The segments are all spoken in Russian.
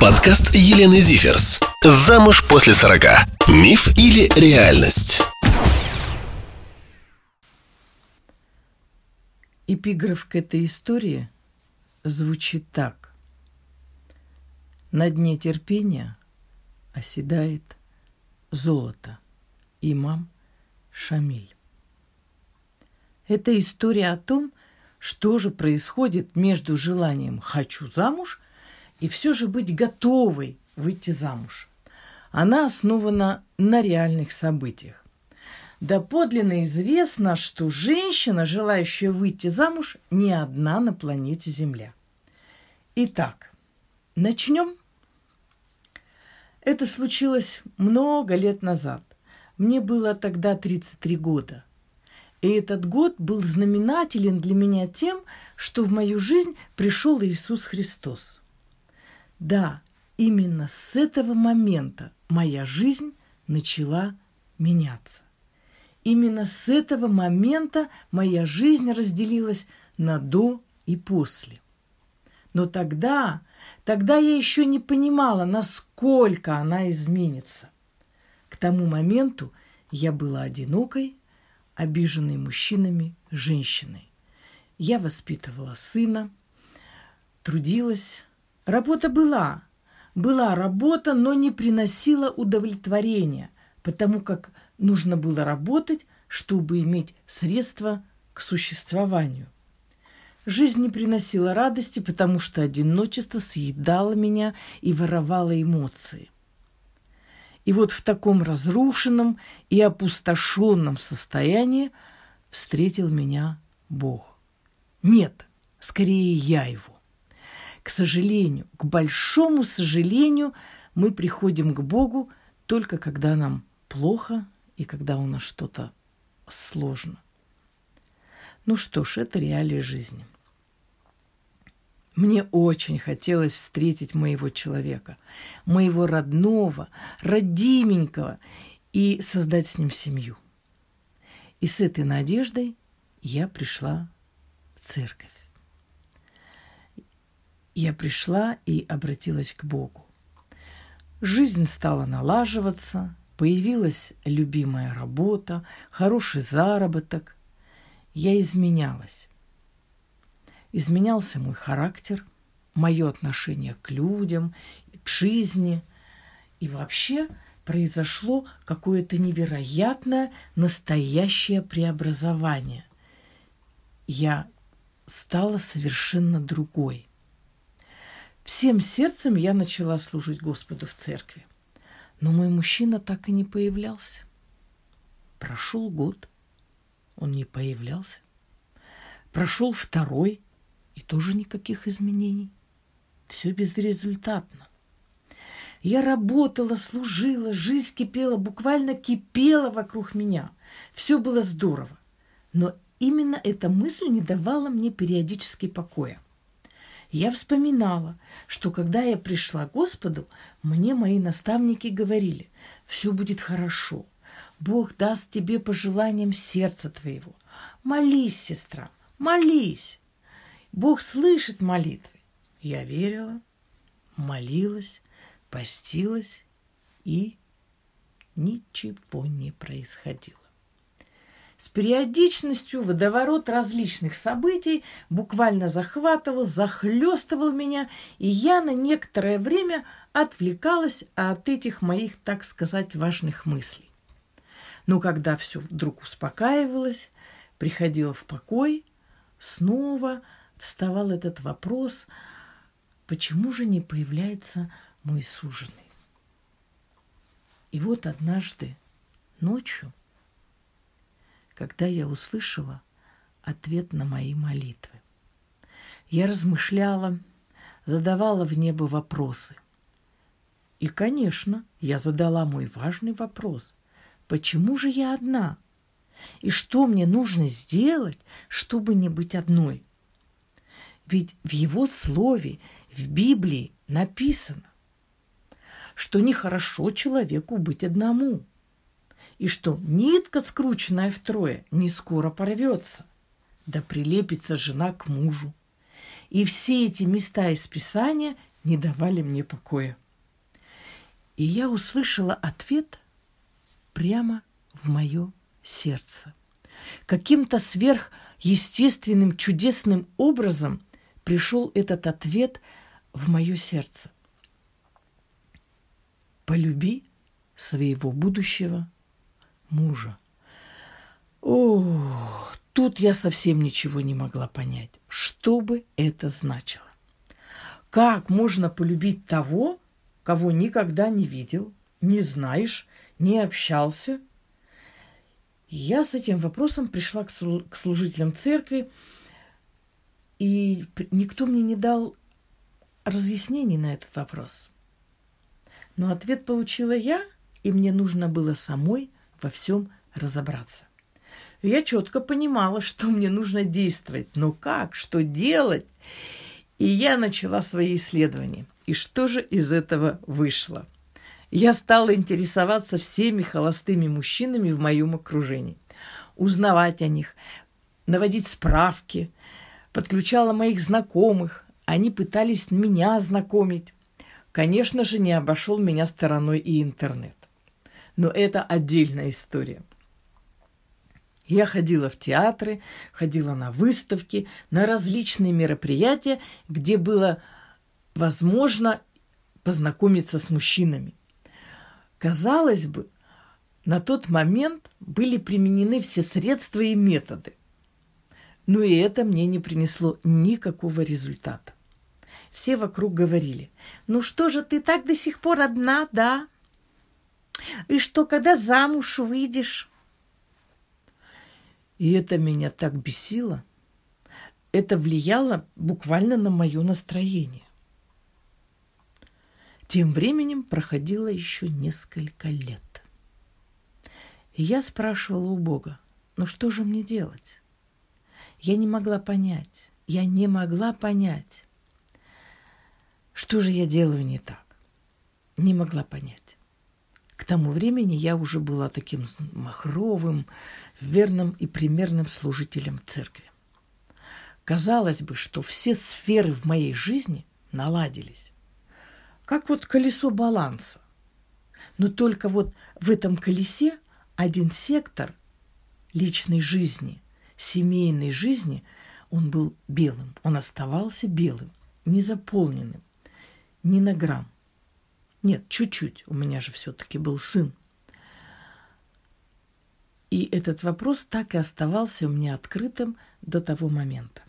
Подкаст Елены Зиферс. Замуж после 40. Миф или реальность? Эпиграф к этой истории звучит так. На дне терпения оседает золото. Имам Шамиль. Это история о том, что же происходит между желанием «хочу замуж» и все же быть готовой выйти замуж. Она основана на реальных событиях. Да подлинно известно, что женщина, желающая выйти замуж, не одна на планете Земля. Итак, начнем. Это случилось много лет назад. Мне было тогда 33 года. И этот год был знаменателен для меня тем, что в мою жизнь пришел Иисус Христос. Да, именно с этого момента моя жизнь начала меняться. Именно с этого момента моя жизнь разделилась на до и после. Но тогда, тогда я еще не понимала, насколько она изменится. К тому моменту я была одинокой, обиженной мужчинами женщиной. Я воспитывала сына, трудилась, Работа была. Была работа, но не приносила удовлетворения, потому как нужно было работать, чтобы иметь средства к существованию. Жизнь не приносила радости, потому что одиночество съедало меня и воровало эмоции. И вот в таком разрушенном и опустошенном состоянии встретил меня Бог. Нет, скорее я его. К сожалению, к большому сожалению, мы приходим к Богу только когда нам плохо и когда у нас что-то сложно. Ну что ж, это реалии жизни. Мне очень хотелось встретить моего человека, моего родного, родименького, и создать с ним семью. И с этой надеждой я пришла в церковь я пришла и обратилась к Богу. Жизнь стала налаживаться, появилась любимая работа, хороший заработок. Я изменялась. Изменялся мой характер, мое отношение к людям, к жизни. И вообще произошло какое-то невероятное настоящее преобразование. Я стала совершенно другой – Всем сердцем я начала служить Господу в церкви. Но мой мужчина так и не появлялся. Прошел год, он не появлялся. Прошел второй, и тоже никаких изменений. Все безрезультатно. Я работала, служила, жизнь кипела, буквально кипела вокруг меня. Все было здорово. Но именно эта мысль не давала мне периодически покоя. Я вспоминала, что когда я пришла к Господу, мне мои наставники говорили, все будет хорошо, Бог даст тебе по желаниям сердца твоего. Молись, сестра, молись. Бог слышит молитвы. Я верила, молилась, постилась, и ничего не происходило. С периодичностью водоворот различных событий буквально захватывал, захлестывал меня, и я на некоторое время отвлекалась от этих моих, так сказать, важных мыслей. Но когда все вдруг успокаивалось, приходила в покой, снова вставал этот вопрос, почему же не появляется мой суженый? И вот однажды ночью – когда я услышала ответ на мои молитвы. Я размышляла, задавала в небо вопросы. И, конечно, я задала мой важный вопрос. Почему же я одна? И что мне нужно сделать, чтобы не быть одной? Ведь в его слове, в Библии написано, что нехорошо человеку быть одному – и что нитка, скрученная втрое, не скоро порвется, да прилепится жена к мужу. И все эти места из Писания не давали мне покоя. И я услышала ответ прямо в мое сердце. Каким-то сверхъестественным, чудесным образом пришел этот ответ в мое сердце. Полюби своего будущего мужа. О, тут я совсем ничего не могла понять, что бы это значило. Как можно полюбить того, кого никогда не видел, не знаешь, не общался? Я с этим вопросом пришла к служителям церкви, и никто мне не дал разъяснений на этот вопрос. Но ответ получила я, и мне нужно было самой во всем разобраться. Я четко понимала, что мне нужно действовать, но как, что делать? И я начала свои исследования. И что же из этого вышло? Я стала интересоваться всеми холостыми мужчинами в моем окружении, узнавать о них, наводить справки, подключала моих знакомых, они пытались меня знакомить. Конечно же, не обошел меня стороной и интернет. Но это отдельная история. Я ходила в театры, ходила на выставки, на различные мероприятия, где было возможно познакомиться с мужчинами. Казалось бы, на тот момент были применены все средства и методы. Но и это мне не принесло никакого результата. Все вокруг говорили, ну что же ты так до сих пор одна, да? И что, когда замуж выйдешь? И это меня так бесило. Это влияло буквально на мое настроение. Тем временем проходило еще несколько лет. И я спрашивала у Бога, ну что же мне делать? Я не могла понять, я не могла понять, что же я делаю не так. Не могла понять. К тому времени я уже была таким махровым, верным и примерным служителем церкви. Казалось бы, что все сферы в моей жизни наладились как вот колесо баланса. Но только вот в этом колесе один сектор личной жизни, семейной жизни, он был белым, он оставался белым, незаполненным, ни на грамм. Нет, чуть-чуть, у меня же все-таки был сын. И этот вопрос так и оставался у меня открытым до того момента.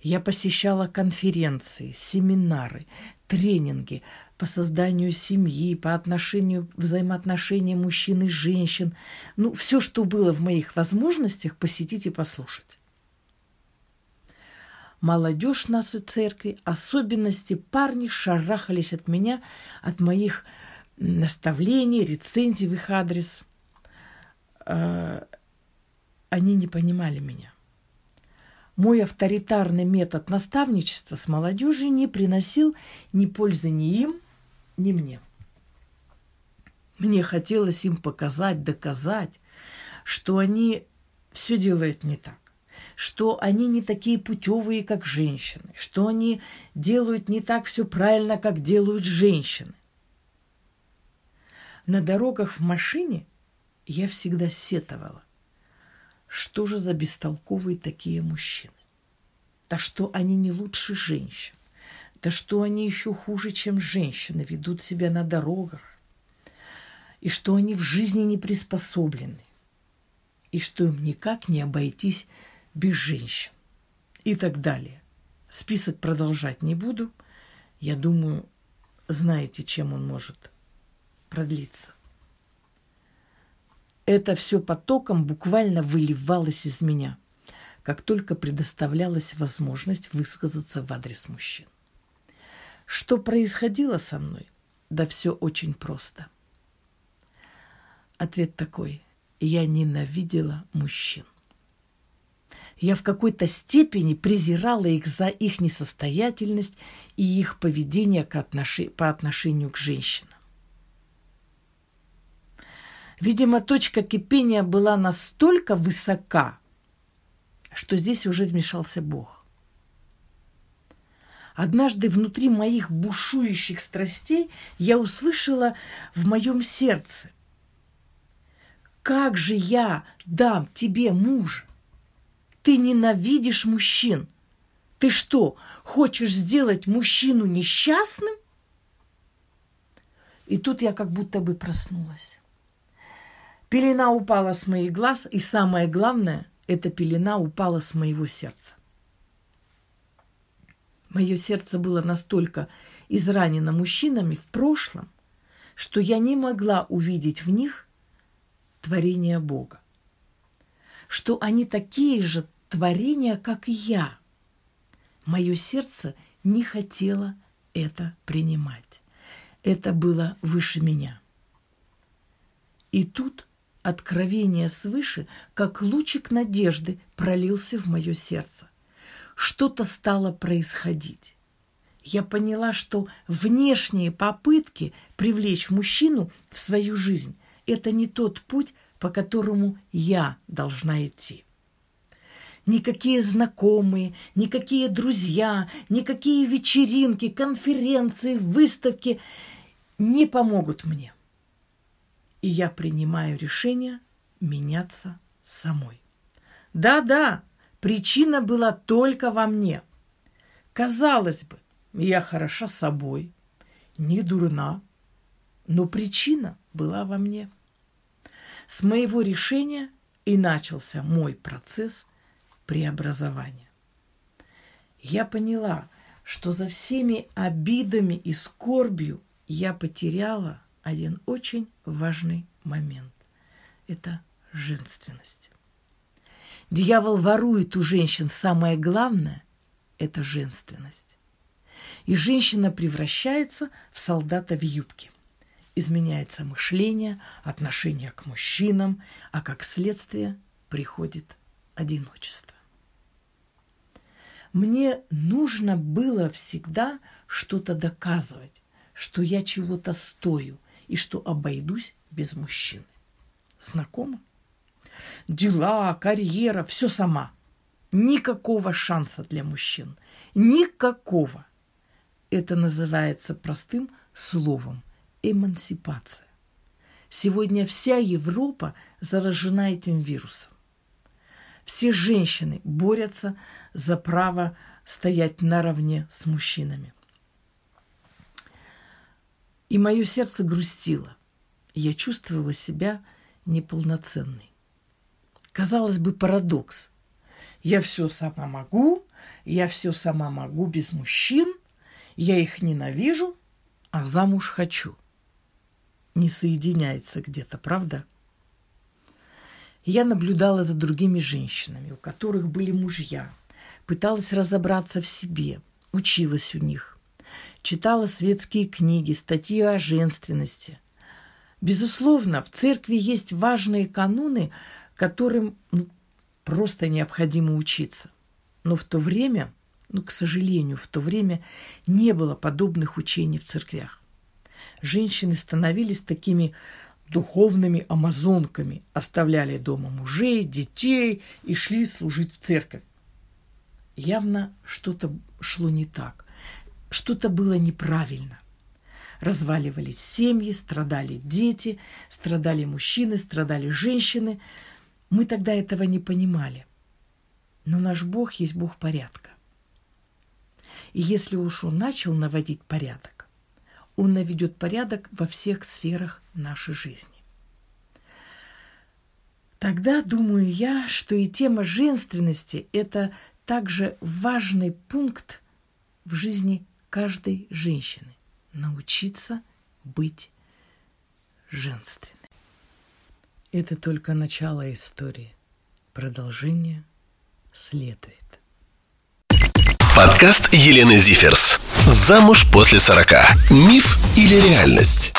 Я посещала конференции, семинары, тренинги по созданию семьи, по отношению, взаимоотношениям мужчин и женщин. Ну, все, что было в моих возможностях, посетить и послушать. Молодежь нашей церкви, особенности парни шарахались от меня, от моих наставлений, рецензий в их адрес. А, они не понимали меня. Мой авторитарный метод наставничества с молодежью не приносил ни пользы ни им, ни мне. Мне хотелось им показать, доказать, что они все делают не так, что они не такие путевые, как женщины, что они делают не так все правильно, как делают женщины. На дорогах в машине я всегда сетовала – что же за бестолковые такие мужчины? Да что они не лучше женщин? Да что они еще хуже, чем женщины, ведут себя на дорогах? И что они в жизни не приспособлены? И что им никак не обойтись без женщин? И так далее. Список продолжать не буду. Я думаю, знаете, чем он может продлиться это все потоком буквально выливалось из меня, как только предоставлялась возможность высказаться в адрес мужчин. Что происходило со мной? Да все очень просто. Ответ такой. Я ненавидела мужчин. Я в какой-то степени презирала их за их несостоятельность и их поведение по отношению к женщинам. Видимо, точка кипения была настолько высока, что здесь уже вмешался Бог. Однажды внутри моих бушующих страстей я услышала в моем сердце. Как же я дам тебе мужа? Ты ненавидишь мужчин. Ты что, хочешь сделать мужчину несчастным? И тут я как будто бы проснулась. Пелена упала с моих глаз, и самое главное, эта пелена упала с моего сердца. Мое сердце было настолько изранено мужчинами в прошлом, что я не могла увидеть в них творение Бога. Что они такие же творения, как я. Мое сердце не хотело это принимать. Это было выше меня. И тут откровение свыше, как лучик надежды, пролился в мое сердце что-то стало происходить. Я поняла, что внешние попытки привлечь мужчину в свою жизнь – это не тот путь, по которому я должна идти. Никакие знакомые, никакие друзья, никакие вечеринки, конференции, выставки не помогут мне. И я принимаю решение меняться самой. Да-да, Причина была только во мне. Казалось бы, я хороша собой, не дурна, но причина была во мне. С моего решения и начался мой процесс преобразования. Я поняла, что за всеми обидами и скорбью я потеряла один очень важный момент. Это женственность. Дьявол ворует у женщин самое главное – это женственность. И женщина превращается в солдата в юбке. Изменяется мышление, отношение к мужчинам, а как следствие приходит одиночество. Мне нужно было всегда что-то доказывать, что я чего-то стою и что обойдусь без мужчины. Знакомо? дела, карьера, все сама. Никакого шанса для мужчин. Никакого. Это называется простым словом эмансипация. Сегодня вся Европа заражена этим вирусом. Все женщины борются за право стоять наравне с мужчинами. И мое сердце грустило. Я чувствовала себя неполноценной. Казалось бы, парадокс. Я все сама могу, я все сама могу без мужчин, я их ненавижу, а замуж хочу. Не соединяется где-то, правда? Я наблюдала за другими женщинами, у которых были мужья, пыталась разобраться в себе, училась у них, читала светские книги, статьи о женственности. Безусловно, в церкви есть важные каноны, которым ну, просто необходимо учиться. Но в то время, ну, к сожалению, в то время не было подобных учений в церквях. Женщины становились такими духовными амазонками, оставляли дома мужей, детей и шли служить в церковь. Явно что-то шло не так, что-то было неправильно. Разваливались семьи, страдали дети, страдали мужчины, страдали женщины – мы тогда этого не понимали. Но наш Бог есть Бог порядка. И если уж Он начал наводить порядок, Он наведет порядок во всех сферах нашей жизни. Тогда думаю я, что и тема женственности – это также важный пункт в жизни каждой женщины – научиться быть женственной. Это только начало истории. Продолжение следует. Подкаст Елены Зиферс. Замуж после 40. Миф или реальность?